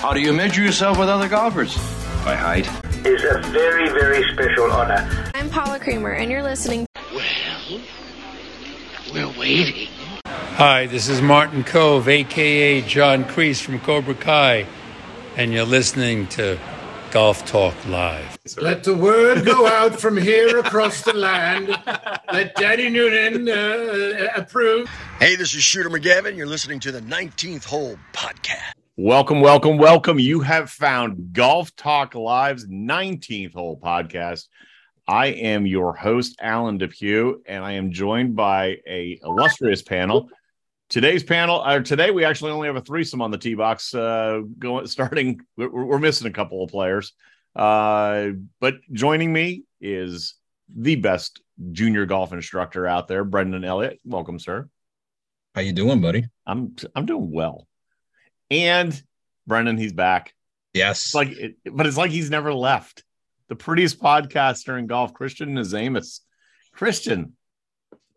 How do you measure yourself with other golfers? By height. Is a very, very special honor. I'm Paula Creamer, and you're listening. Well, we're waiting. Hi, this is Martin Kove, aka John Kreese from Cobra Kai, and you're listening to Golf Talk Live. Let the word go out from here across the land. Let Daddy Noonan uh, approve. Hey, this is Shooter McGavin. You're listening to the 19th Hole Podcast. Welcome, welcome, welcome. You have found Golf Talk Live's 19th Hole Podcast. I am your host, Alan Depew, and I am joined by a illustrious panel. Today's panel, or today we actually only have a threesome on the tee box. Uh, going starting, we're, we're missing a couple of players, uh, but joining me is the best junior golf instructor out there, Brendan Elliott. Welcome, sir. How you doing, buddy? I'm I'm doing well. And Brendan, he's back. Yes, it's like, it, but it's like he's never left. The prettiest podcaster in golf, Christian Nazamus. Christian,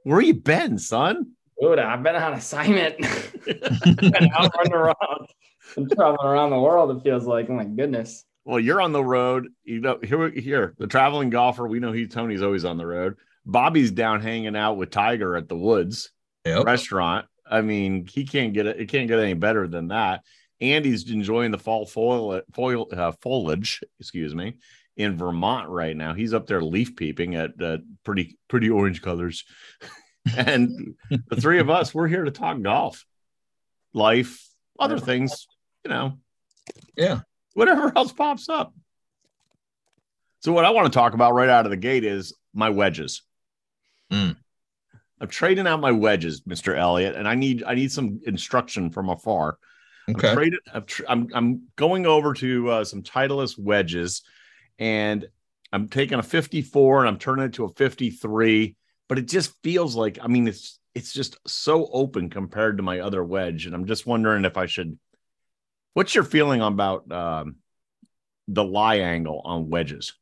where you been, son? Dude, I've been on assignment. been out running around, been traveling around the world. It feels like, oh my goodness. Well, you're on the road. You know, here, here, the traveling golfer. We know he Tony's always on the road. Bobby's down hanging out with Tiger at the Woods yep. restaurant. I mean, he can't get it. It can't get any better than that. Andy's enjoying the fall foil, foil uh, foliage. Excuse me, in Vermont right now. He's up there leaf peeping at uh, pretty pretty orange colors. and the three of us, we're here to talk golf, life, other things, you know. Yeah. Whatever else pops up. So, what I want to talk about right out of the gate is my wedges. Mm. I'm trading out my wedges, Mr. Elliott, and I need I need some instruction from afar. Okay. I'm, trading, I'm, tr- I'm, I'm going over to uh, some Titleist wedges, and I'm taking a 54 and I'm turning it to a 53 but it just feels like I mean it's it's just so open compared to my other wedge, and I'm just wondering if I should. What's your feeling about um, the lie angle on wedges?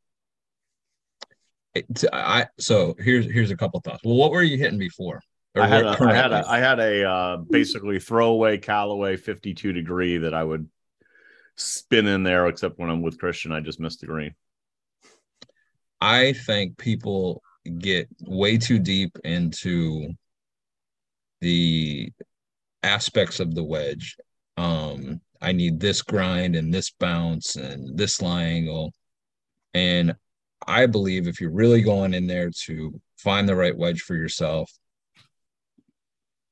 It, I so here's here's a couple thoughts. Well, what were you hitting before? I had, a, I had a I had a uh, basically throwaway Callaway 52 degree that I would spin in there, except when I'm with Christian, I just missed the green. I think people get way too deep into the aspects of the wedge. Um, I need this grind and this bounce and this lie angle. And I believe if you're really going in there to find the right wedge for yourself,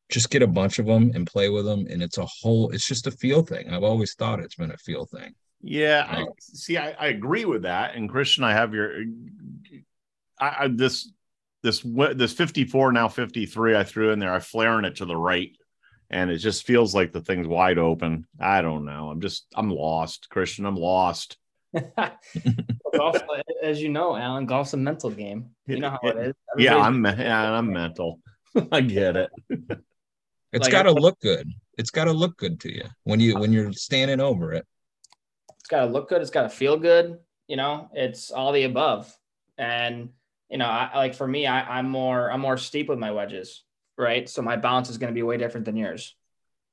just get a bunch of them and play with them. And it's a whole, it's just a feel thing. I've always thought it's been a feel thing. Yeah. I, see, I, I agree with that. And Christian, I have your I, I, this this this 54 now 53 I threw in there. I flaring it to the right, and it just feels like the thing's wide open. I don't know. I'm just I'm lost, Christian. I'm lost. golf, as you know, Alan, golf's a mental game. You know how it is. Everybody's yeah, I'm yeah, I'm mental. I get it. It's like, got to look good. It's got to look good to you when you when you're standing over it. It's got to look good. It's got to feel good. You know, it's all the above. And you know, I, like for me, I, I'm more I'm more steep with my wedges, right? So my bounce is going to be way different than yours,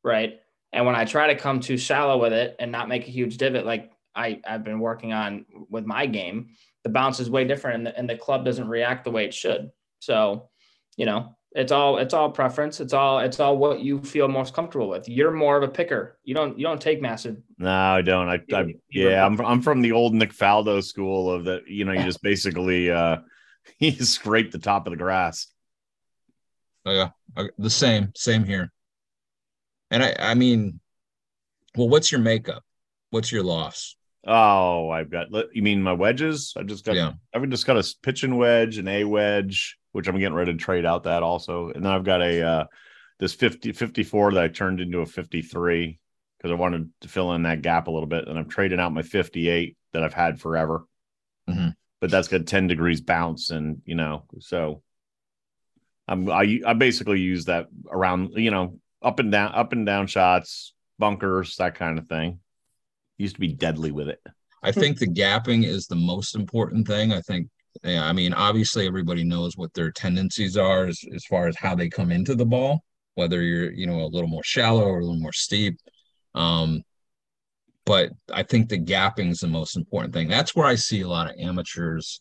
right? And when I try to come too shallow with it and not make a huge divot, like I I've been working on with my game, the bounce is way different, and the, and the club doesn't react the way it should. So, you know, it's all it's all preference. It's all it's all what you feel most comfortable with. You're more of a picker. You don't you don't take massive. No, I don't. I, I yeah, I'm I'm from the old Nick Faldo school of that. You know, you just basically. uh he scraped the top of the grass. Oh yeah, the same, same here. And I, I mean, well, what's your makeup? What's your loss? Oh, I've got. You mean my wedges? I just got. Yeah. I've just got a pitching wedge, an A wedge, which I'm getting ready to trade out that also, and then I've got a uh, this 50 54 that I turned into a 53 because I wanted to fill in that gap a little bit, and I'm trading out my 58 that I've had forever. Mm-hmm but that's got 10 degrees bounce and you know so I'm, I I basically use that around you know up and down up and down shots bunkers that kind of thing used to be deadly with it I think the gapping is the most important thing I think yeah, I mean obviously everybody knows what their tendencies are as, as far as how they come into the ball whether you're you know a little more shallow or a little more steep um but I think the gapping is the most important thing. That's where I see a lot of amateurs.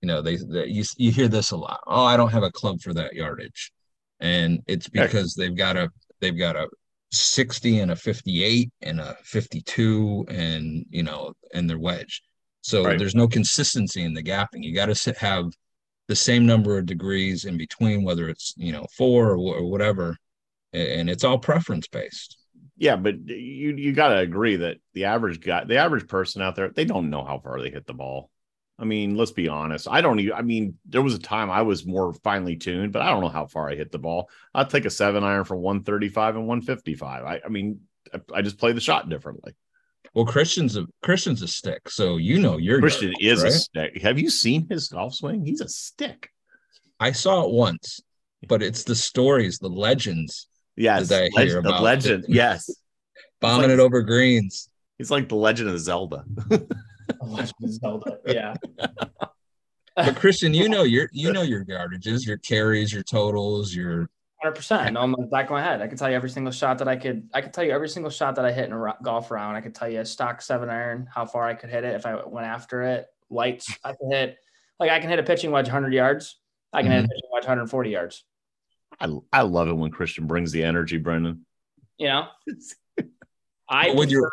You know, they, they you you hear this a lot. Oh, I don't have a club for that yardage, and it's because they've got a they've got a 60 and a 58 and a 52 and you know and their wedge so Right. there's no consistency in the gapping you got to have the same number of degrees in between whether it's you know four or, or whatever and it's all preference based Yeah, but you you got to agree that the average guy, the average person out there, they don't know how far they hit the ball. I mean, let's be honest. I don't even. I mean, there was a time I was more finely tuned, but I don't know how far I hit the ball. I'll take a seven iron thirty five and one fifty five. I, I mean, I, I just play the shot differently. well christian's a christian's a stick so you know your Christian is a stick. Have you seen his golf swing? He's a stick. i saw it once but it's the stories the legends Yes, Did I hear the about legend. it? Yes, bombing like- it over greens he's like the legend of Zelda. Legend of Zelda. Yeah. but christian you know your you know your yardages your carries your totals your Hundred percent. I know them on the back of my head. I can tell you every single shot that I could. I could tell you every single shot that I hit in a ro- golf round. I could tell you a stock seven iron, how far I could hit it if I went after it. Lights, I can hit. Like I can hit a pitching wedge 100 yards. I can hit a mm-hmm. pitching wedge 140 yards. I I love it when Christian brings the energy, Brendan. You know, I But with your-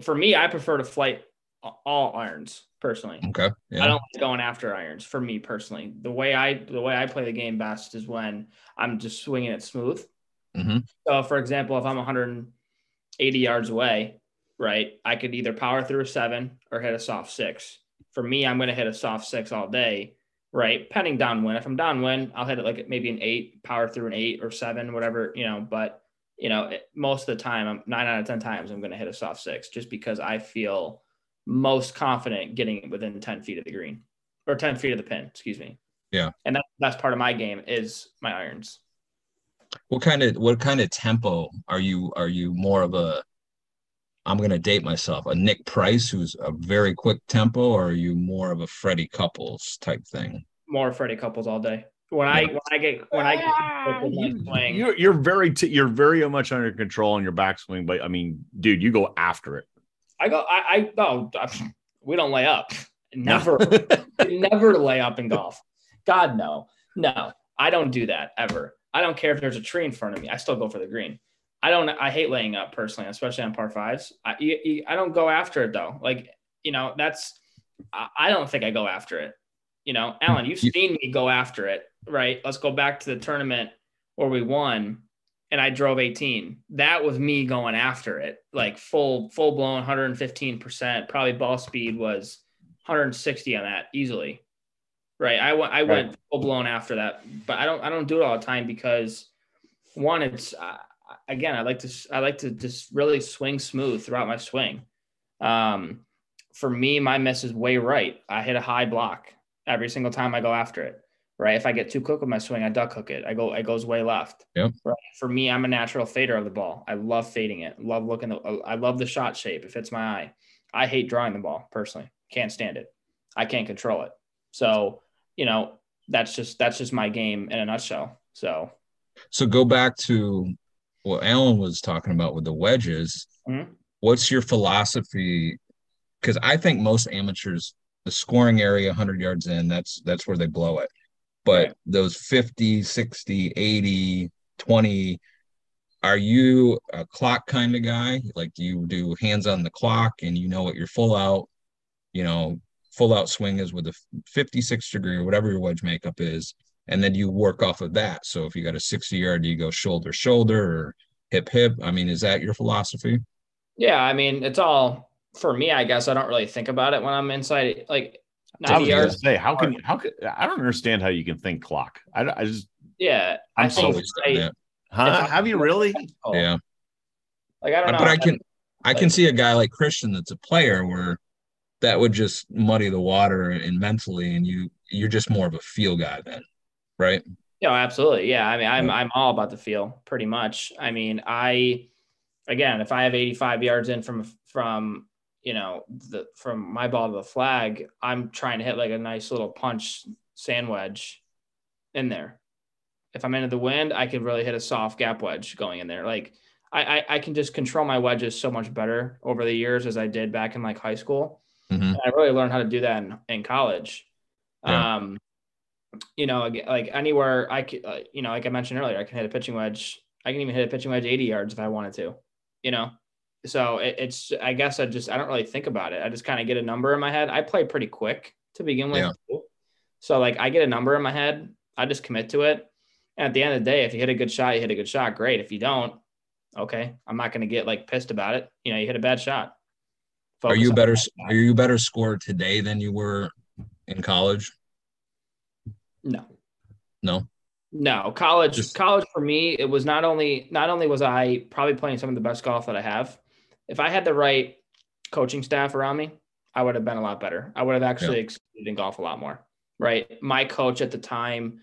for me, I prefer to flight all irons personally. okay yeah I don't like going after irons for me personally. The way I the way I play the game best is when I'm just swinging it smooth. Mhm. So, for example, if I'm 180 yards away, right, I could either power through a seven or hit a soft six. For me, I'm going to hit a soft six all day, right? Pending downwind. If I'm downwind, I'll hit it like maybe an eight, power through an eight or seven, whatever, you know. But you know, it, most of the time, I'm nine out of ten times I'm going to hit a soft six just because I feel most confident getting within 10 feet of the green or 10 feet of the pin, excuse me. Yeah. And that, that's part of my game is my irons. what kind of what kind of tempo are you are you more of a i'm going to date myself a nick price who's a very quick tempo or are you more of a freddie couples type thing More Freddie couples all day. When I when I get when I get ah! with my swing, You're you're very t- you're very much under control on your backswing, but I mean, dude, you go after it. I go I I no I- we don't lay up. Never never lay up in golf. God no. No. I don't do that ever. I don't care if there's a tree in front of me. I still go for the green. I don't I hate laying up personally, especially on par fives. I you, you- I don't go after it though. Like, you know, that's I, I don't think I go after it. You know, Alan, you've seen me go after it, right? Let's go back to the tournament where we won and I drove 18. That was me going after it, like full full blown 115%. Probably ball speed was 160 on that easily. Right. I went I went full blown after that, but I don't I don't do it all the time because one it's uh, again I like to I like to just really swing smooth throughout my swing. Um, for me, my miss is way right. I hit a high block every single time I go after it. Right. If I get too quick with my swing, I duck hook it. I go it goes way left. Yep. Right. For me, I'm a natural fader of the ball. I love fading it. Love looking. The, I love the shot shape. It fits my eye. I hate drawing the ball personally. Can't stand it. I can't control it. So you know that's just that's just my game in a nutshell. So so go back to what alan was talking about with the wedges Mhm. what's your philosophy because i think most amateurs the scoring area 100 yards in that's that's where they blow it but those 50 60 80 20 are you a clock kind of guy like do you do hands on the clock and you know what your full out you know full out swing is with a 56 degree or whatever your wedge makeup is and then you work off of that so if you got a 60 yard do you go shoulder shoulder or hip hip i mean is that your philosophy yeah, I mean it's all for me. I guess I don't really think about it when I'm inside. Like I was ninety gonna say, how can you, how could I don't understand how you can think clock. I, I just Yeah, I'm I think always I- huh? Have you really? oh, yeah Like I don't uh, know. but i can i can see a guy like christian that's a player where that would just muddy the water and mentally and you you're just more of a feel guy then right Yeah, absolutely. Yeah, I mean, I'm I'm all about the feel, pretty much. I mean, I again, if I have 85 yards in from from you know the from my ball to the flag, I'm trying to hit like a nice little punch sand wedge in there. If I'm into the wind, I can really hit a soft gap wedge going in there. Like I, I, I can just control my wedges so much better over the years as I did back in like high school. Mhm. I really learned how to do that in, in college. Yeah. Um, you know, like, like anywhere I could, uh, you know, like I mentioned earlier, I can hit a pitching wedge. I can even hit a pitching wedge 80 yards if I wanted to, you know? So it, it's, I guess I just, I don't really think about it. I just kind of get a number in my head. I play pretty quick to begin with. Yeah. So like I get a number in my head, I just commit to it. And at the end of the day, if you hit a good shot, you hit a good shot. Great. If you don't, okay. I'm not going to get like pissed about it. You know, you hit a bad shot. Are you better? Are you better scorer today than you were in college? No. No. No, college Just- college for me, it was not only not only was I probably playing some of the best golf that I have. If I had the right coaching staff around me, I would have been a lot better. I would have actually exceeded in golf a lot more. Right. My coach at the time,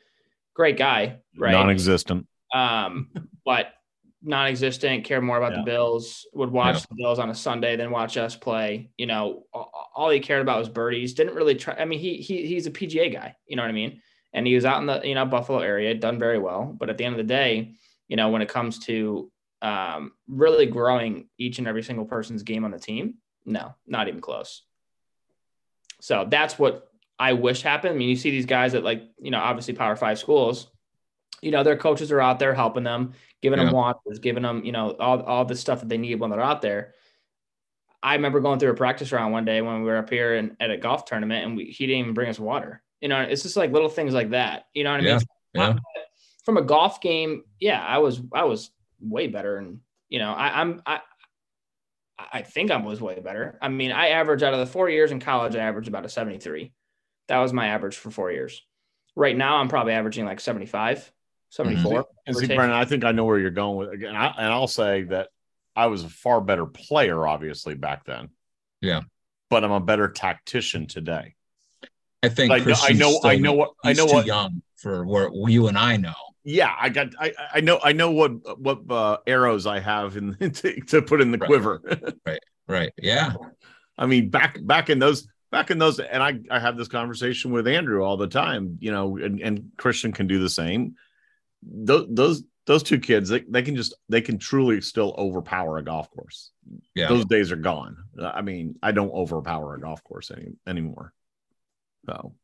great guy, right? Non-existent. um, but non-existent, cared more about Yeah. the Bills, would watch Yeah. the Bills on a Sunday, then watch us play. You know, all he cared about was birdies. Didn't really try. I mean, he he he's a PGA guy. You know what I mean? And he was out in the you know Buffalo area, done very well. But at the end of the day, you know, when it comes to um, really growing each and every single person's game on the team, no, not even close. So that's what I wish happened. I mean, you see these guys at like, you know, obviously Power Five schools, you know, their coaches are out there helping them, giving Yeah. them waters, giving them, you know, all, all the stuff that they need when they're out there. I remember going through a practice round one day when we were up here and at a golf tournament and we, he didn't even bring us water. You know, it's just like little things like that. You know what I Yeah. mean? Yeah. From a golf game, yeah, I was I was way better, and you know, I, I'm I I think I was way better. I mean, I averaged out of the four years in college, I averaged about a 73. That was my average for four years. Right now, I'm probably averaging like 75, 74. Mm-hmm. And give or see, take. Brendan, I think I know where you're going with again. I, and I'll say that I was a far better player, obviously, back then. Yeah. But I'm a better tactician today. I think I know- I know- I know what- I know too what- young for what you and I know. Yeah, I got. I I know. I know what what uh, arrows I have in to, to put in the Right. quiver. Right. Right. Yeah. I mean, back back in those back in those, and I I have this conversation with Andrew all the time. You know, and, and Christian can do the same. Those those those two kids, they, they can just they can truly still overpower a golf course. Yeah. Those days are gone. I mean, I don't overpower a golf course any, anymore. So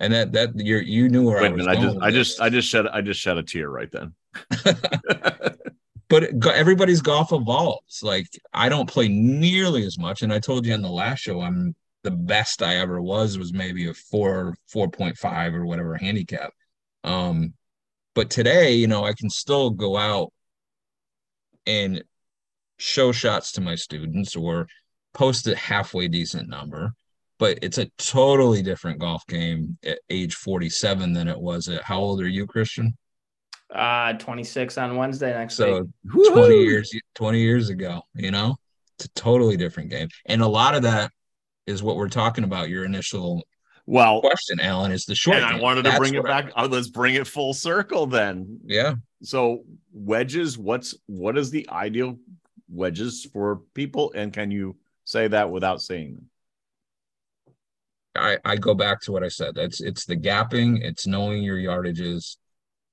and that that you're you knew where wait I was minute, I going. just with I just I just shed I just shed a tear right then. but everybody's golf evolves. Like I don't play nearly as much, and I told you in the last show, I'm the best I ever was was maybe a four, four point five or whatever handicap. Um, but today, you know, I can still go out and show shots to my students or post a halfway decent number. But it's a totally different golf game at age 47 than it was at how old are you, Christian? uh, 26 on Wednesday next week. So 20 years 20 years ago you know it's a totally different game and a lot of that is what we're talking about your initial Well, question alan is the short and I game. wanted to bring it what I- back. Oh, let's bring it full circle then. yeah So wedges, what's what is the ideal wedges for people, and can you say that without saying them? I, I go back to what I said. It's it's the gapping, it's knowing your yardages.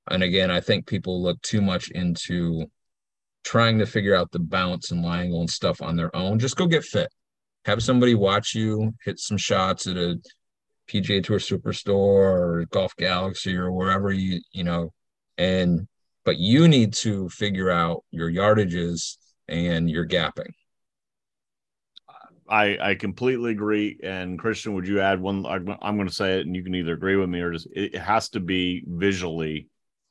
And again, I think people look too much into trying to figure out the bounce and angle and stuff on their own. Just go get fit. Have somebody watch you hit some shots at a PGA Tour Superstore or Golf Galaxy or wherever you you know, and but you need to figure out your yardages and your gapping. I I completely agree. And Christian, would you add one? I'm, I'm going to say it, and you can either agree with me or just it has to be visually.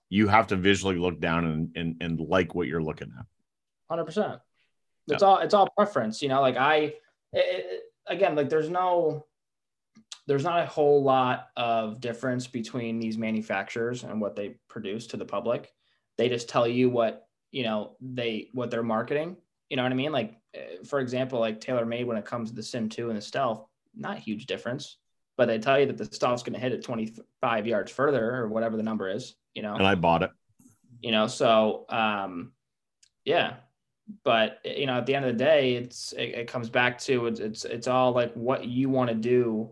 You have to visually look down and and, and like what you're looking at. Hundred percent. It's all it's all preference, you know. Like I, it, it- again, like there's no, there's not a whole lot of difference between these manufacturers and what they produce to the public. They just tell you what you know they what they're marketing. You know what I mean? Like uh, for example, like TaylorMade when it comes to the Sim Two and the Stealth, not a huge difference, but they tell you that the Stealth's going to hit it 25 yards further or whatever the number is. You know, And I bought it. you know so um yeah but you know at the end of the day it's it, it comes back to it's, it's it's all like what you want to do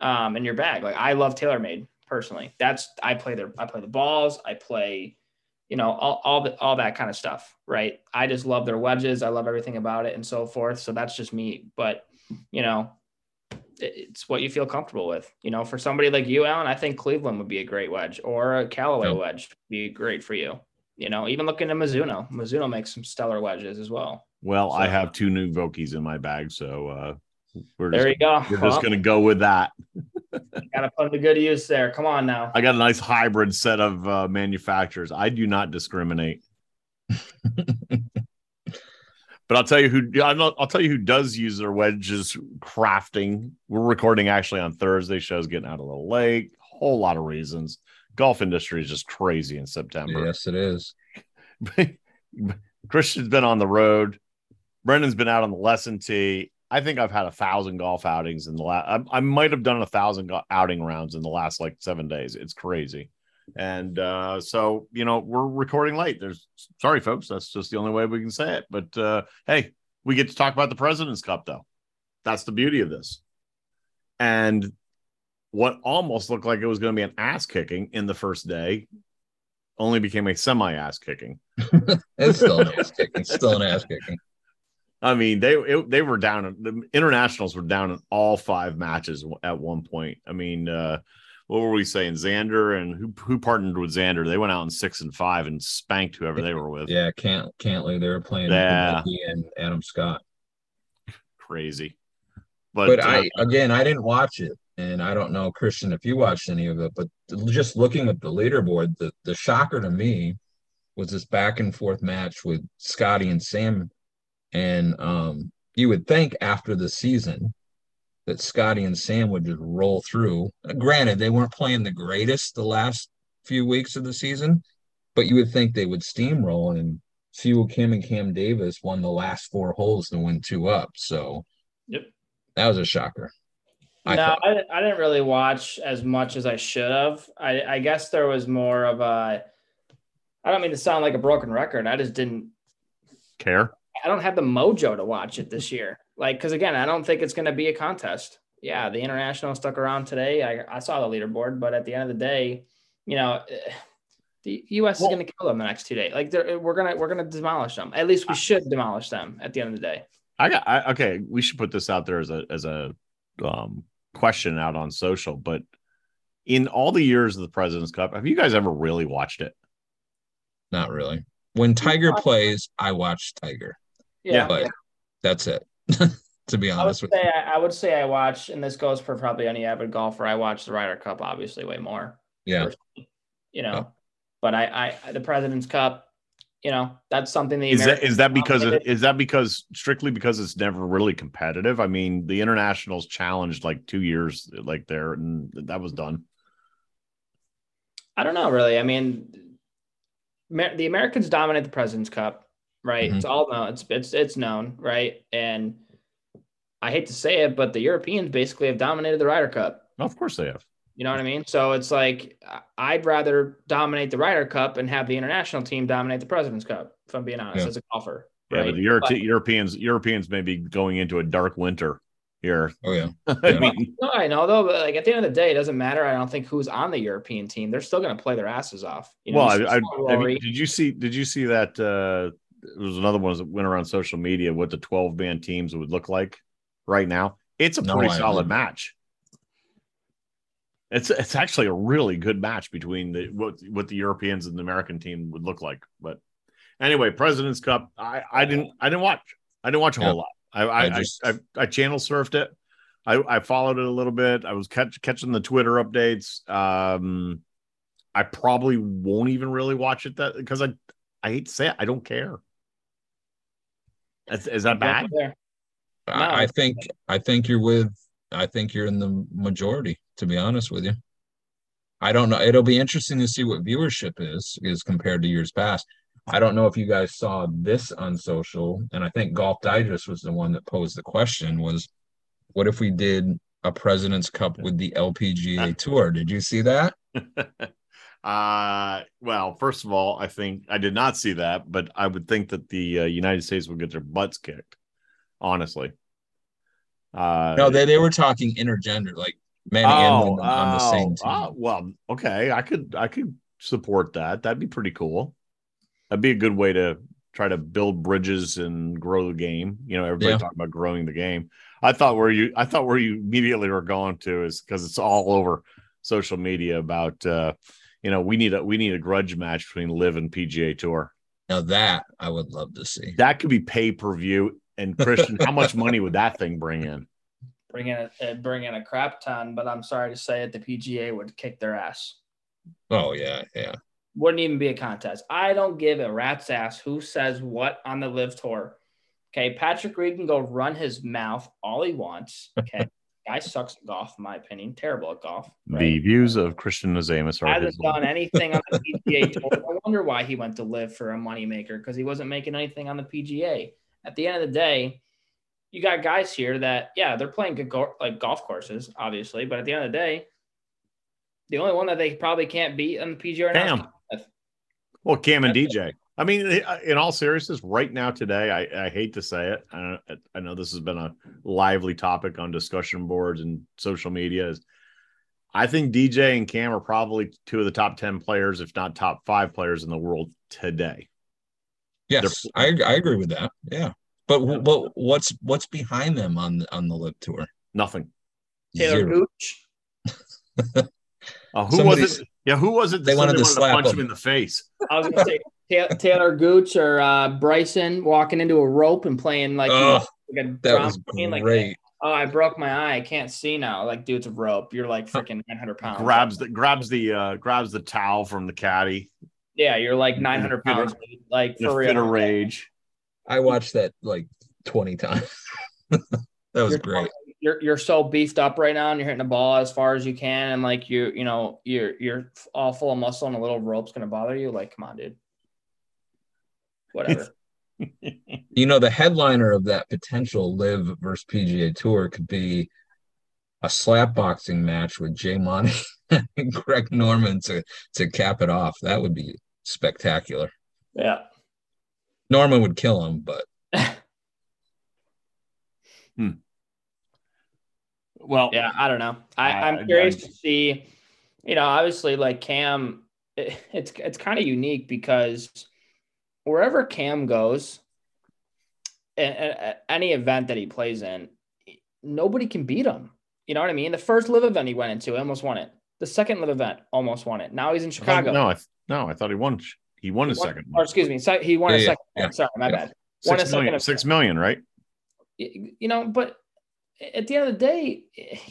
um in your bag like i love TaylorMade personally that's i play their i play the balls i play you know, all all the, all that kind of stuff, right? I just love their wedges. I love everything about it and so forth. So that's just me. But you know, it's what you feel comfortable with. You know, for somebody like you, Alan, I think Cleveland would be a great wedge, or a Callaway Yep. wedge would be great for you. You know, even looking at Mizuno, Mizuno makes some stellar wedges as well. Well, I have two new Vokies in my bag, so uh, we're There just, you go. we're Well, just gonna go with that. Got to put them to good use there. Come on now. I got a nice hybrid set of uh, manufacturers. I do not discriminate. but I'll tell you who I'll, I'll tell you who does use their wedges crafting. We're recording actually on Thursday. Show's getting out a little late. Whole lot of reasons. Golf industry is just crazy in September. Yes, it is. Christian's been on the road. Brendan's been out on the lesson tee. I think I've had a thousand golf outings in the last. I, I might have done a thousand go- outing rounds in the last like seven days. It's crazy, and uh, so you know we're recording late. There's sorry, folks. That's just the only way we can say it. But uh, hey, we get to talk about the President's Cup though. That's the beauty of this. And what almost looked like it was going to be an ass kicking in the first day only became a semi ass kicking. It's still an ass kicking. Still an ass kicking. I mean, they it, they were down. The internationals were down in all five matches at one point. I mean, uh, what were we saying? Xander and who who partnered with Xander? They went out in six and five and spanked whoever they were with. Yeah, can't Cantlay. They were playing Yeah. And Adam Scott. Crazy. But, But, uh, I again, I didn't watch it, and I don't know Christian if you watched any of it. But just looking at the leaderboard, the the shocker to me was this back and forth match with Scotty and Sam, and um, you would think after the season that Scotty and Sam would just roll through. Granted, they weren't playing the greatest the last few weeks of the season, but you would think they would steamroll. And Siwoo Kim and Cam Davis won the last four holes to win two up. So Yep. that was a shocker. I no. I, I didn't really watch as much as I should have. I, I guess there was more of a. I don't mean to sound like a broken record. I just didn't. care. I don't have the mojo to watch it this year. Like, because again, I don't think it's going to be a contest. Yeah, the international stuck around today. I, I saw the leaderboard, but at the end of the day, you know, eh, the U.S. Well- is going to kill them the next two days. Like, we're gonna we're gonna demolish them. At least we should demolish them at the end of the day. I got I, okay. We should put this out there as a as a um, question out on social. But in all the years of the President's Cup, have you guys ever really watched it? Not really. When Tiger plays, I watch Tiger, Yeah, but that's it. to be I would honest with say you. I, I would say I watch, and this goes for probably any avid golfer. I watch the Ryder Cup obviously way more. Yeah. personally, you know, Yeah. but I, I the President's Cup, you know, that's something the Is that Americans is that because of, is that because strictly because it's never really competitive? I mean, the internationals challenged like two years like there, and that was done. I don't know really. I mean, Amer- the Americans dominate the President's Cup, right? Mhm. It's all known. It's it's it's known, right? And I hate to say it, but the Europeans basically have dominated the Ryder Cup. Of course they have. You know what I mean? So it's like I- I'd rather dominate the Ryder Cup and have the international team dominate the President's Cup. If I'm being honest, Yeah. as a golfer. Yeah, right? but the Euro- But- Europeans Europeans may be going into a dark winter here. Oh yeah. I mean, No, I know though, but like at the end of the day, it doesn't matter. I don't think who's on the European team. They're still going to play their asses off. You know, well, you I, I, saw have you- Rory. did you see did you see that uh there was another one that went around social media what the 12 man teams would look like right now it's a No, pretty I solid haven't. match it's it's actually a really good match between the what what the europeans and the american team would look like but anyway president's cup i i didn't i didn't watch i didn't watch a Yeah. whole lot i i, I I, just- I, I channel surfed it I, I followed it a little bit. I was catch, catching the Twitter updates. Um, I probably won't even really watch it that because I I hate to say it, I don't care. Is, is that bad? There. I, I think I think you're with I think you're in the majority, to be honest with you. I don't know. It'll be interesting to see what viewership is is compared to years past. I don't know if you guys saw this on social, and I think Golf Digest was the one that posed the question was what if we did a President's Cup with the LPGA tour? Did you see that? uh well, first of all, I think I did not see that, but I would think that the uh, United States would get their butts kicked. Honestly, uh, No, they, they were talking intergender, like men and women on the same team. oh, well, okay, I could I could support that. That'd be pretty cool. that'd be a good way to try to build bridges and grow the game. You know, everybody Yeah. talking about growing the game. I thought where you I thought where you immediately were going to is because it's all over social media about uh you know we need a we need a grudge match between LIV and PGA Tour. Now that I would love to see. That could be pay per view. And Christian, how much money would that thing bring in? Bring in a uh, bring in a crap ton, but I'm sorry to say it, the PGA would kick their ass. Oh yeah, yeah. Wouldn't even be a contest. I don't give a rat's ass who says what on the LIV tour. Okay, Patrick Reed can go run his mouth all he wants. Okay, guy sucks at golf, in my opinion. Terrible at golf. The views of Christian Nazamus are hasn't done anything on the PGA tour. I wonder why he went to LIV for a moneymaker because he wasn't making anything on the PGA. At the end of the day, you got guys here that, yeah, they're playing good go- like golf courses, obviously, but at the end of the day, the only one that they probably can't beat on the PGA right Cam. Well, Cam and DJ. I mean, in all seriousness, right now today, I, I hate to say it. I, I know this has been a lively topic on discussion boards and social media. Is I think DJ and Cam are probably two of the top ten players, if not top five players in the world today. Yes, I I agree with that. Yeah, but but what's what's behind them on the on the LIV tour? Nothing. Taylor Gooch. Uh, who Somebody- was it? Yeah, who was it? that They wanted said to slap punch him. him in the face. I was going to say Ta- Taylor Gooch or uh, Bryson walking into a rope and playing like, Oh, like a that drum was machine, like, great. oh, I broke my eye. I can't see now. Like, dude, it's a rope. You're like freaking 900 pounds. Grabs the grabs the uh grabs the towel from the caddy. Yeah, you're like 900 pounds. Like, In a for fit real. of rage. I watched that like twenty times. that was You're, great. you're you're so beefed up right now, and you're hitting the ball as far as you can, and like you you know you're you're all full of muscle, and a little rope's gonna bother you. Like, come on, dude. Whatever. You know, the headliner of that potential LIV versus PGA tour could be a slap boxing match with Jay Monty and Greg Norman to to cap it off. That would be spectacular. yeah. Norman would kill him, but hmm. Well, Yeah, I don't know. I, I- I'm curious I- to see. You know, obviously, like Cam, it, it's it's kind of unique because wherever Cam goes, and, and any event that he plays in, nobody can beat him. You know what I mean? The first LIV event he went into, he almost won it. The second LIV event, almost won it. Now he's in Chicago. No, I no, I thought he won. He won his Won- second. Or excuse me, se- he won Yeah, a second. yeah, Sorry, my yeah. bad. Won a Six second. million, six million, right? you you know, but at the end of the day,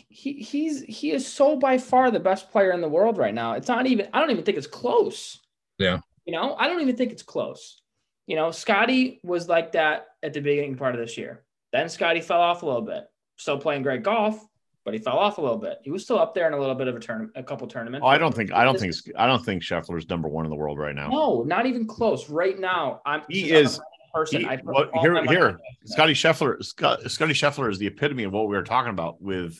he he's he is so by far the best player in the world right now. It's not even I don't even think it's close. Yeah. You know, I don't even think it's close. You know, Scotty was like that at the beginning part of this year. Then Scotty fell off a little bit. Still playing great golf, but he fell off a little bit. He was still up there in a little bit of a tournament, a couple tournaments. Oh, I don't think I don't think I don't think Scheffler's number one in the world right now. No, not even close. Right now, I'm He since I'm is- person. He- I all here, here. Scotty Scheffler. Scott, Scotty Scheffler is the epitome of what we were talking about with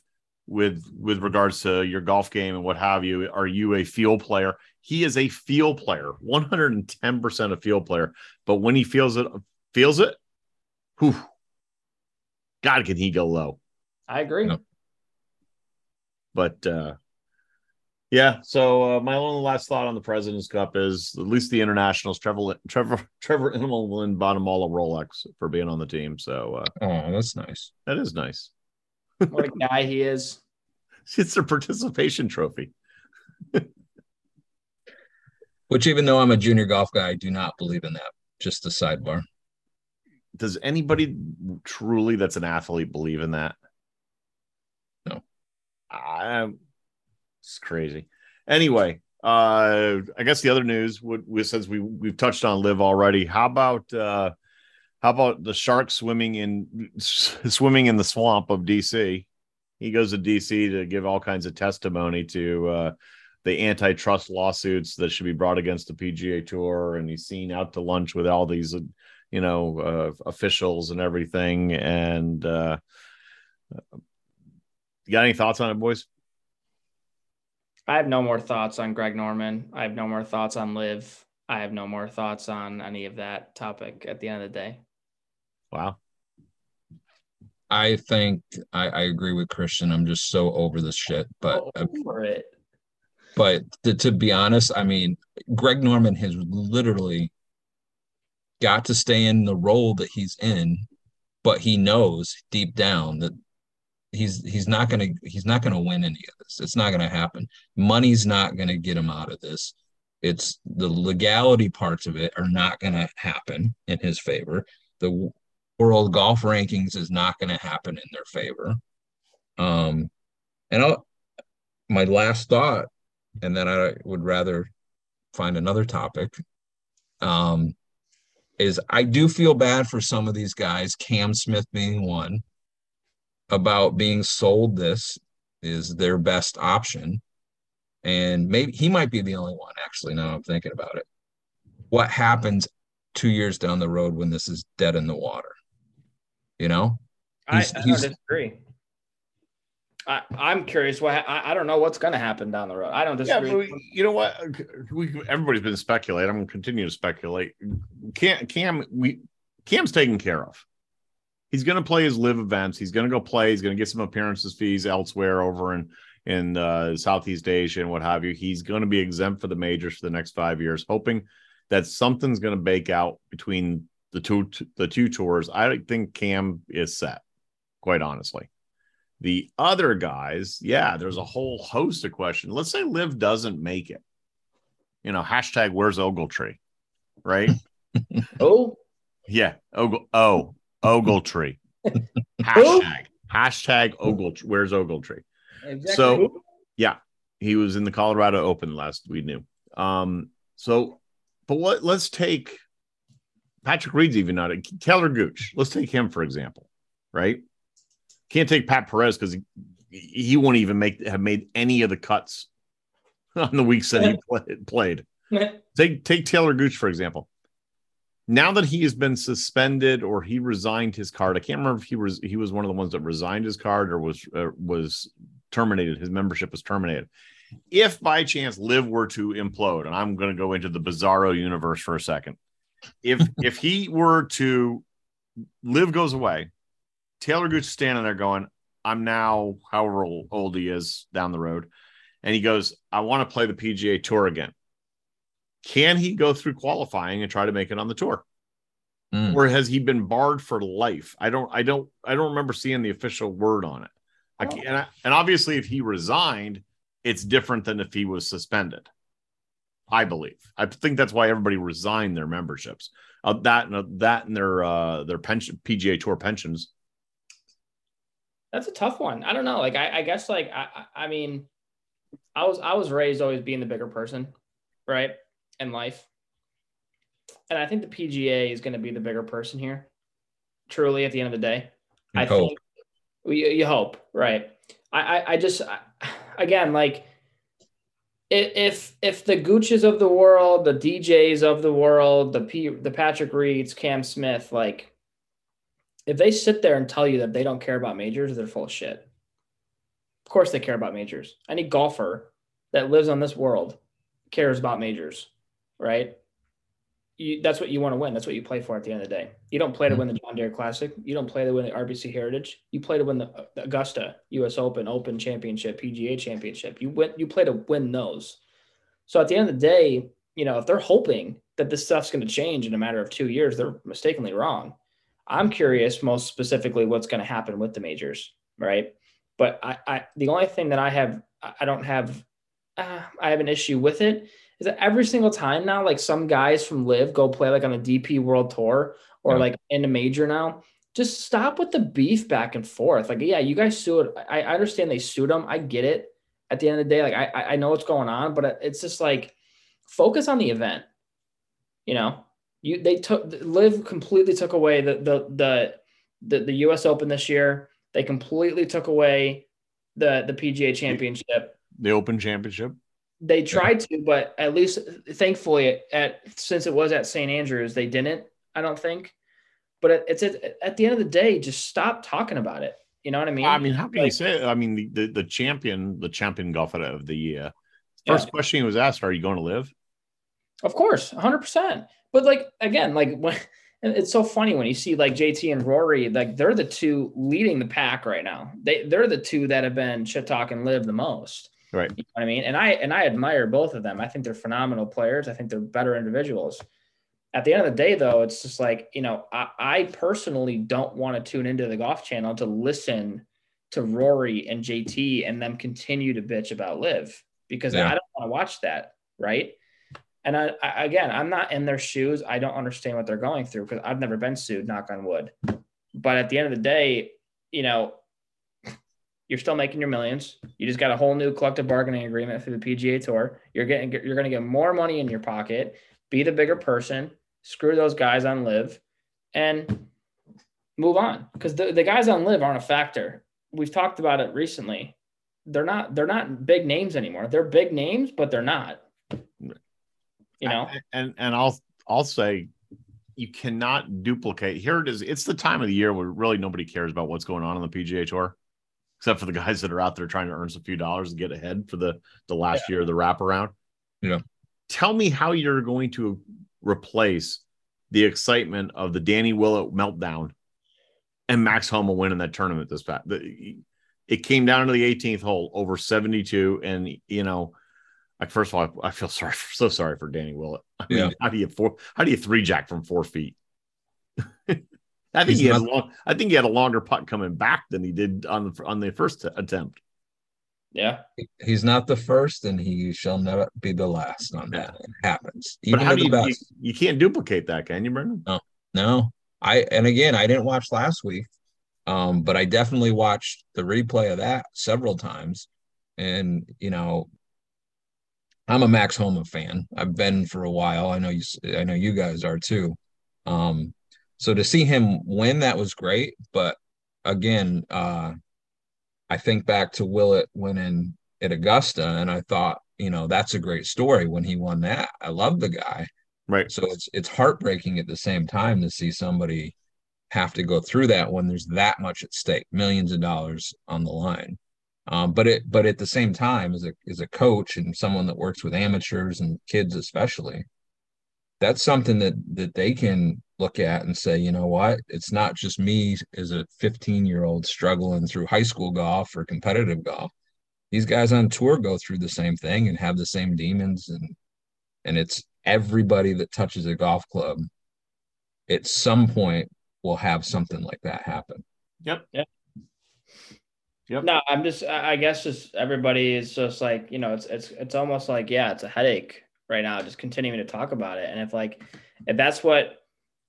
with with regards to your golf game and what have you. Are you a field player? He is a field player, one hundred and ten percent a field player. But when he feels it, feels it. Whew, God, can he go low? I agree. No. But uh yeah, so uh, my only last thought on the President's Cup is at least the internationals. Trevor, Trevor, Trevor Immelman bought him all a Rolex for being on the team, so uh, oh, that's nice. that is nice. What a guy he is. It's a participation trophy. Which, even though I'm a junior golf guy, I do not believe in that. Just a sidebar. Does anybody truly that's an athlete believe in that? No. I, it's crazy. Anyway, uh, I guess the other news would, would since we we've touched on LIV already. How about uh, how about the shark swimming in swimming in the swamp of DC? He goes to DC to give all kinds of testimony to uh, the antitrust lawsuits that should be brought against the PGA Tour, and he's seen out to lunch with all these, you know, uh, officials and everything. And uh, you got any thoughts on it, boys? I have no more thoughts on Greg Norman. I have no more thoughts on Liv. I have no more thoughts on any of that topic at the end of the day. Wow. I think I, I agree with Christian. I'm just so over this shit. But uh, Over it. but to, to be honest, I mean, Greg Norman has literally got to stay in the role that he's in, but he knows deep down that he's he's not gonna he's not gonna win any of this. It's not gonna happen. Money's not gonna get him out of this. It's the legality parts of it are not gonna happen in his favor. The world golf rankings is not gonna happen in their favor. Um, and I'll, my last thought, and then I would rather find another topic. Um, is I do feel bad for some of these guys, Cam Smith being one, about being sold this is their best option. And maybe he might be the only one, actually, now I'm thinking about it. What happens two years down the road when this is dead in the water? You know? He's, I, I he's, disagree. I, I'm curious. What I, I don't know what's going to happen down the road. I don't disagree. Yeah, we, you know what? We everybody's been speculating. I'm going to continue to speculate. Cam, Cam, we Cam's taken care of. He's going to play his LIV events. He's going to go play. He's going to get some appearances fees elsewhere over in in uh, Southeast Asia and what have you. He's going to be exempt for the majors for the next five years, hoping that something's going to bake out between the two the two tours. I think Cam is set, quite honestly. The other guys, yeah, there's a whole host of questions. Let's say LIV doesn't make it. You know, hashtag where's Ogletree, right? oh, yeah, Ogle. Oh, Ogletree. hashtag hashtag Ogletree. Where's Ogletree? Exactly. So, yeah, he was in the Colorado Open last we knew. Um, so, but what? Let's take Patrick Reed's even not a Taylor Gooch. Let's take him for example, right? Can't take Pat Perez because he, he won't even make have made any of the cuts on the weeks that he played. take take Taylor Gooch for example. Now that he has been suspended or he resigned his card, I can't remember if he was he was one of the ones that resigned his card or was uh, was terminated. His membership was terminated. If by chance LIV were to implode, and I'm going to go into the bizarro universe for a second, if if he were to live goes away, Taylor Gooch standing there going, I'm now however old he is down the road. And he goes, I want to play the PGA Tour again. Can he go through qualifying and try to make it on the tour? Mm. Or has he been barred for life? I don't, I don't, I don't remember seeing the official word on it. I can't, and, I, and obviously, if he resigned, it's different than if he was suspended. I believe. I think that's why everybody resigned their memberships. Uh, that and uh, that and their uh, their pension PGA Tour pensions that's a tough one. I don't know. Like I, I guess like I, I mean, I was I was raised always being the bigger person, right, in life, and I think the PGA is going to be the bigger person here. Truly, at the end of the day, you I hope. think we you hope, right? I I, I just I, again like if if the Gooches of the world, the DJs of the world, the P, the Patrick Reeds, Cam Smith, like if they sit there and tell you that they don't care about majors, they're full of shit. Of course they care about majors. Any golfer that lives on this world cares about majors, right? You, that's what you want to win. That's what you play for at the end of the day. You don't play to win the John Deere Classic. You don't play to win the RBC Heritage. You play to win the, the Augusta, U.S. Open, Open Championship, PGA Championship. You win. You play to win those. So at the end of the day, you know if they're hoping that this stuff's going to change in a matter of two years, they're mistakenly wrong. I'm curious most specifically what's going to happen with the majors, right? But I, I the only thing that I have, I don't have, uh, I have an issue with it is that every single time now, like some guys from LIV go play like on the DP World Tour or yeah. like in a major now. Just stop with the beef back and forth. Like, yeah, you guys sued. I, I understand they sued them. I get it. At the end of the day, like I I know what's going on, but it's just like focus on the event. You know, you they took LIV completely took away the the the the, the US Open this year. They completely took away the the PGA championship. The Open Championship. They tried to, but at least thankfully at since it was at St. Andrews, they didn't, I don't think. But it's at, at the end of the day, just stop talking about it. You know what I mean? I mean, how can like, you say it? I mean, the, the, the champion, the champion golfer of the year. First yeah. question he was asked, are you going to LIV? Of course, 100%. But like again, like when it's so funny when you see like JT and Rory, like they're the two leading the pack right now. They they're the two that have been shit talking LIV the most. Right. You know what I mean? And I and I admire both of them. I think they're phenomenal players. I think they're better individuals. at the end of the day, though, it's just like, you know, I, I personally don't want to tune into the golf channel to listen to Rory and JT and them continue to bitch about LIV because Yeah. I don't want to watch that. Right. And I, I, again, I'm not in their shoes. I don't understand what they're going through because I've never been sued, knock on wood. But at the end of the day, you know, you're still making your millions. You just got a whole new collective bargaining agreement through the PGA Tour. You're getting, you're going to get more money in your pocket. Be the bigger person. Screw those guys on LIV, and move on. Because the, the guys on LIV aren't a factor. We've talked about it recently. They're not. They're not big names anymore. They're big names, but they're not. You know. and and I'll I'll say you cannot duplicate. Here it is. It's the time of the year where really nobody cares about what's going on on the PGA Tour, except for the guys that are out there trying to earn some few dollars to get ahead for the the last year of the wraparound. Yeah. Tell me how you're going to replace the excitement of the Danny Willett meltdown and Max Homa winning that tournament this past. It came down to the 18th hole over 72, and you know. Like first of all, I feel sorry, for, so sorry for Danny Willett. I mean, Yeah. how do you four? How do you three jack from four feet? I think He's he had a not- long, I think he had a longer putt coming back than he did on the on the first attempt. Yeah. He's not the first, and he shall never be the last on that. It happens. But how to do you, you best. you can't duplicate that, can you, Brendan? No, I and again, I didn't watch last week, um, but I definitely watched the replay of that several times. And you know, I'm a Max Homa fan. I've been for a while. I know you. I know you guys are too. Um, so to see him win, that was great. But again, uh, I think back to Willett winning at Augusta, and I thought, you know, that's a great story when he won that. I love the guy. Right. So it's it's heartbreaking at the same time to see somebody have to go through that when there's that much at stake, millions of dollars on the line. Um, but it but at the same time, as a as a coach and someone that works with amateurs and kids especially, that's something that that they can look at and say, you know what, it's not just me as a 15 year old struggling through high school golf or competitive golf. These guys on tour go through the same thing and have the same demons and and it's everybody that touches a golf club at some point will have something like that happen. Yep. Yeah. Yep. No, I'm just. I I guess just everybody is just like you know. It's it's it's almost like yeah, it's a headache right now. Just continuing to talk about it, and if like if that's what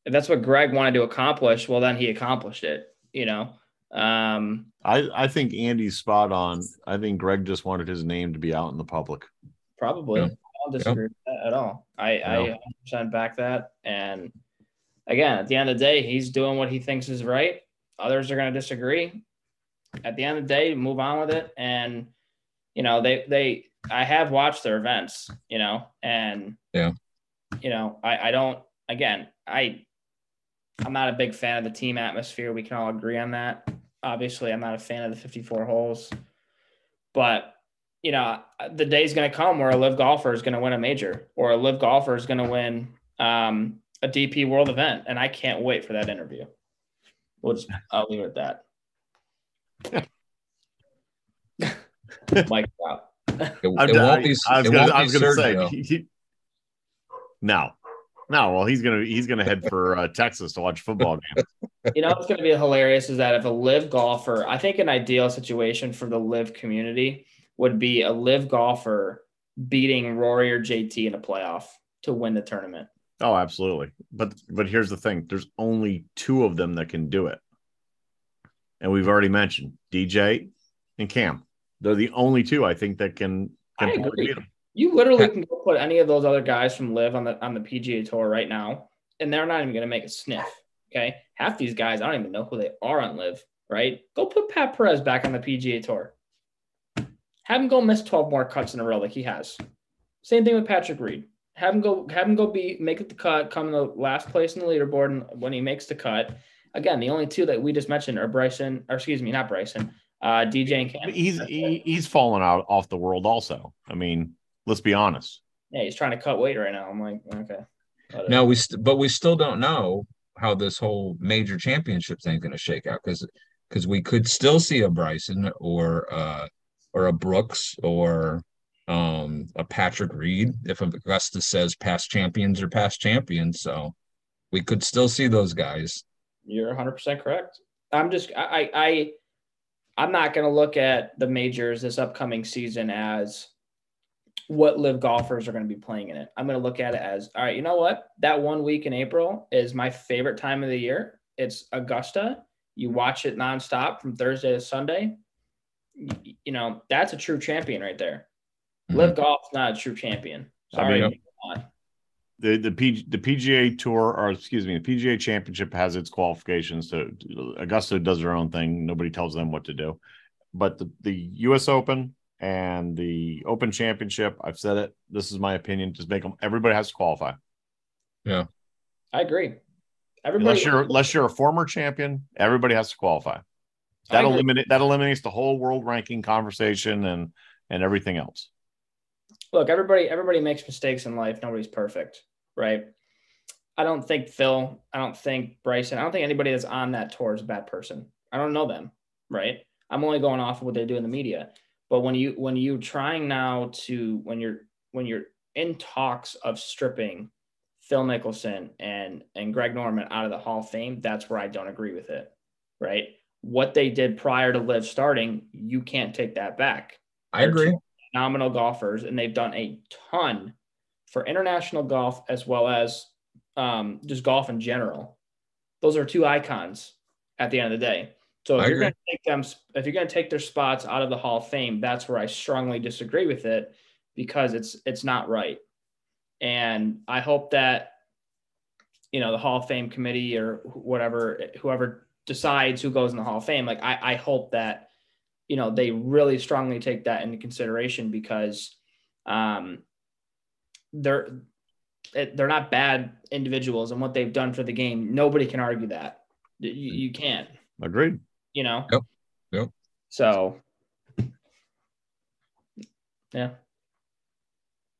if that's what Greg wanted to accomplish, well then he accomplished it. You know. Um. I I think Andy's spot on. I think Greg just wanted his name to be out in the public. Probably. Yeah. I don't disagree with that at all. I, I 100% back that. And again, at the end of the day, he's doing what he thinks is right. Others are going to disagree. At the end of the day, move on with it. And, you know, they, they, I have watched their events, you know, and, Yeah. you know, I, I don't, again, I, I'm not a big fan of the team atmosphere. We can all agree on that. Obviously, I'm not a fan of the 54 holes, but you know, the day's going to come where a LIV golfer is going to win a major or a LIV golfer is going to win um, a DP world event. And I can't wait for that interview. We'll just, I'll leave it at that. Mic drop. It, I'm it won't be. I was it gonna, won't I be was gonna say he- he- no, no. Well, he's gonna he's gonna head for uh, Texas to watch football games. You know what's going to be hilarious is that if a LIV golfer, I think an ideal situation for the LIV community would be a LIV golfer beating Rory or JT in a playoff to win the tournament. Oh, absolutely. But but here's the thing: there's only two of them that can do it, and we've already mentioned DJ and Cam. They're the only two I think that can. can I probably agree. beat 'em. You literally can go put any of those other guys from LIV on the on the PGA tour right now, and they're not even going to make a sniff. Okay, half these guys I don't even know who they are on LIV. Right? Go put Pat Perez back on the PGA tour. Have him go miss twelve more cuts in a row like he has. Same thing with Patrick Reed. Have him go. Have him go be make it the cut. Come in the last place in the leaderboard, and when he makes the cut, again, the only two that we just mentioned are Bryson, or excuse me, not Bryson, uh, DJ and Cam. He's he, he's fallen out off the world. Also, I mean, let's be honest. Yeah, he's trying to cut weight right now. I'm like, okay. No, we st- but we still don't know how this whole major championship thing's going to shake out because because we could still see a Bryson or uh or a Brooks or um, a Patrick Reed. If Augusta says past champions are past champions, so we could still see those guys. You're 100 percent correct. I'm just I I I'm not going to look at the majors this upcoming season as what LIV golfers are going to be playing in it. I'm going to look at it as all right. You know what? That one week in April is my favorite time of the year. It's Augusta. You watch it nonstop from Thursday to Sunday. You, know that's a true champion right there. Mm-hmm. LIV golf's not a true champion. Sorry. I mean, the the, P, the PGA Tour, or excuse me, the PGA Championship has its qualifications. So Augusta does their own thing. Nobody tells them what to do. But the, the U.S. Open and the Open Championship, I've said it. This is my opinion. Just make them. Everybody has to qualify. Yeah, I agree. Everybody, unless you're unless you're a former champion, everybody has to qualify. That eliminate that eliminates the whole world ranking conversation and and everything else. Look, everybody everybody makes mistakes in life. Nobody's perfect right? I don't think Phil, I don't think Bryson, I don't think anybody that's on that tour is a bad person. I don't know them, right? I'm only going off of what they do in the media. But when you when you trying now to when you're when you're in talks of stripping Phil Mickelson and and Greg Norman out of the Hall of Fame, that's where I don't agree with it. Right? What they did prior to LIV starting, you can't take that back. I agree. Phenomenal golfers, and they've done a ton for international golf as well as um, just golf in general. Those are two icons at the end of the day. So if I you're going to take them, if you're going to take their spots out of the Hall of Fame, that's where I strongly disagree with it because it's it's not right. And I hope that you know the Hall of Fame committee or whatever, whoever decides who goes in the Hall of Fame, like I, I hope that you know they really strongly take that into consideration because um, they're they're not bad individuals and what they've done for the game. Nobody can argue that. You, you can't. Agreed. You know. Yep. Yep. So. Yeah.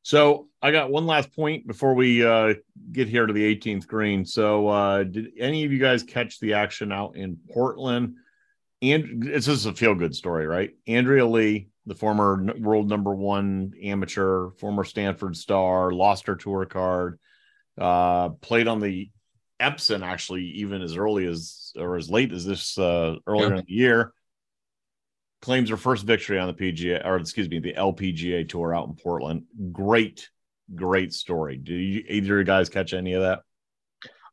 So I got one last point before we uh, get here to the 18th green. So uh, did any of you guys catch the action out in Portland? And this is a feel good story, right? Andrea Lee the former world number one amateur, former Stanford star, lost her tour card, uh, played on the Epson actually even as early as or as late as this uh, earlier in the year. Claims her first victory on the PGA or excuse me the LPGA tour out in Portland. Great, great story. Do you, either of you guys catch any of that?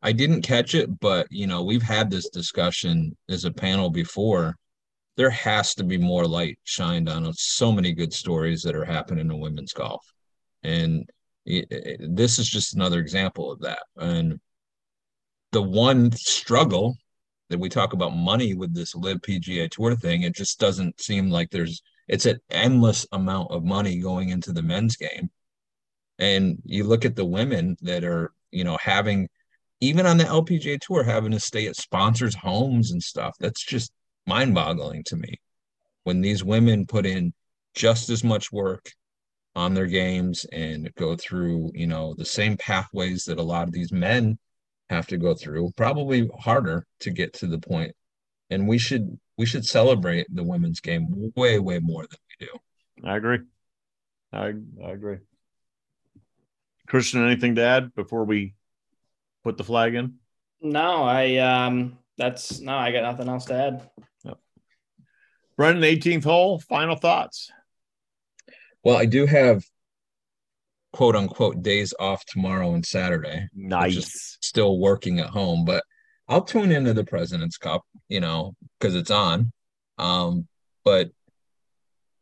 I didn't catch it, but you know we've had this discussion as a panel before there has to be more light shined on so many good stories that are happening in women's golf. And it, it, this is just another example of that. And the one struggle that we talk about money with this LIV PGA Tour thing, it just doesn't seem like there's it's an endless amount of money going into the men's game. And you look at the women that are, you know, having even on the LPGA tour having to stay at sponsors' homes and stuff. That's just mind boggling to me when these women put in just as much work on their games and go through, you know, the same pathways that a lot of these men have to go through, probably harder to get to the point. And we should we should celebrate the women's game way, way more than we do. I agree. I I agree. Christian, anything to add before we put the flag in? No, I um that's no, I got nothing else to add. Brendan, 18th hole, final thoughts. Well, I do have quote unquote days off tomorrow and Saturday. Nice. Still working at home, but I'll tune into the President's Cup, you know, because it's on. Um, but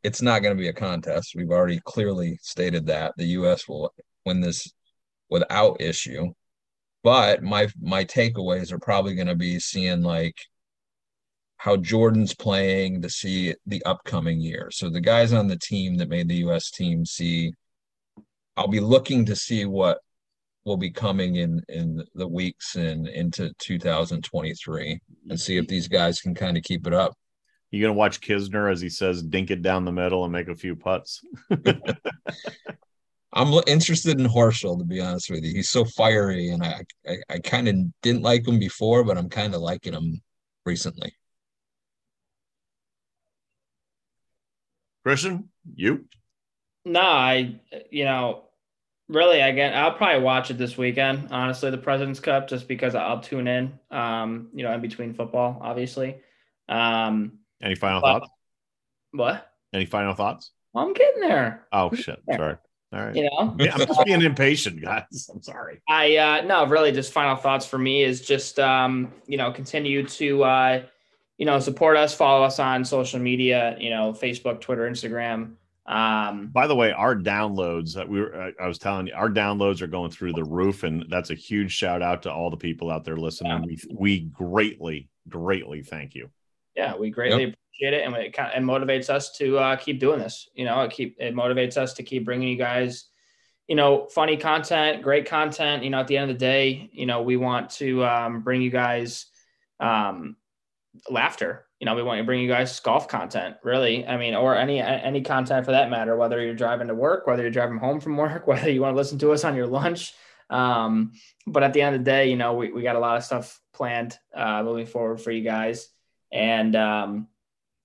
it's not going to be a contest. We've already clearly stated that the U.S. will win this without issue. But my my takeaways are probably going to be seeing like how Jordan's playing to see the upcoming year. So the guys on the team that made the US team see I'll be looking to see what will be coming in in the weeks and into 2023 and see if these guys can kind of keep it up. You gonna watch Kisner as he says, dink it down the middle and make a few putts. I'm interested in Horschel to be honest with you. He's so fiery, and I I, I kind of didn't like him before, but I'm kind of liking him recently. Christian, you? No, I you know, really again, I'll probably watch it this weekend. Honestly, the President's Cup, just because I'll tune in. Um, you know, in between football, obviously. Um, Any final but- thoughts? what? Any final thoughts? Well, I'm getting there. Oh shit! Sorry. All right. You know, Yeah, I'm just being impatient, guys. I'm sorry. I uh no, really just final thoughts for me is just um, you know, continue to uh you know, support us, follow us on social media, you know, Facebook, Twitter, Instagram. Um By the way, our downloads that we were, I was telling you, our downloads are going through the roof, and that's a huge shout out to all the people out there listening. We we greatly, greatly thank you. Yeah, we greatly appreciate it, and it kind of it motivates us to uh, keep doing this. You know, it keep it motivates us to keep bringing you guys, you know, funny content, great content. You know, at the end of the day, you know, we want to um, bring you guys um, laughter. You know, we want to bring you guys golf content, really. I mean, or any any content for that matter. Whether you're driving to work, whether you're driving home from work, whether you want to listen to us on your lunch. Um, but at the end of the day, you know, we, we got a lot of stuff planned uh, moving forward for you guys. And um,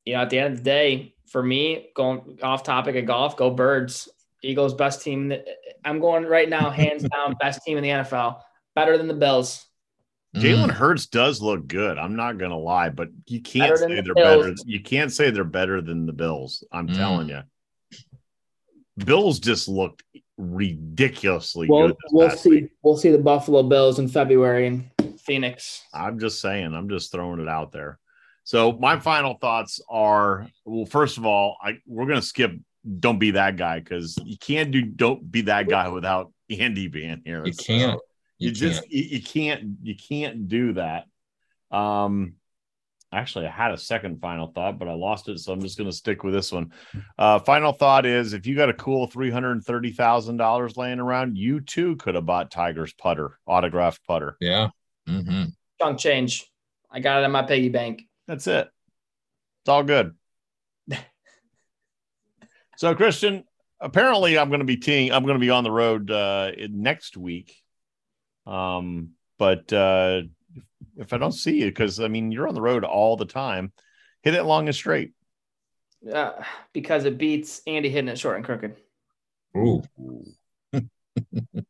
you know, at the end of the day, for me, going off topic of golf, go birds. Eagles best team. I'm going right now, hands down, best team in the NFL. Better than the Bills. Jalen Mm. Hurts does look good. I'm not gonna lie, but you can't Better say they're Bills. better. You can't say they're better than the Bills. I'm Mm. telling you. Bills just looked ridiculously Well, good. we'll see. week. We'll see the Buffalo Bills in February in Phoenix. I'm just saying. I'm just throwing it out there. So my final thoughts are: well, first of all, I we're gonna skip. Don't be that guy because you can't do. Don't be that guy without Andy being here. You So can't. You, You just can't. you, you can't you can't do that. Um, actually, I had a second final thought, but I lost it, so I'm just gonna stick with this one. Uh, final thought is: if you got a cool three hundred and thirty thousand dollars laying around, you too could have bought Tiger's putter, autographed putter. Yeah. mm-hmm. Chunk change. I got it in my piggy bank. That's it. It's all good. so, Christian, apparently, I'm going to be teeing. I'm going to be on the road uh, next week. Um, but uh, if, if I don't see you, because I mean, you're on the road all the time, hit it long and straight. Uh, because it beats Andy hitting it short and crooked. Ooh.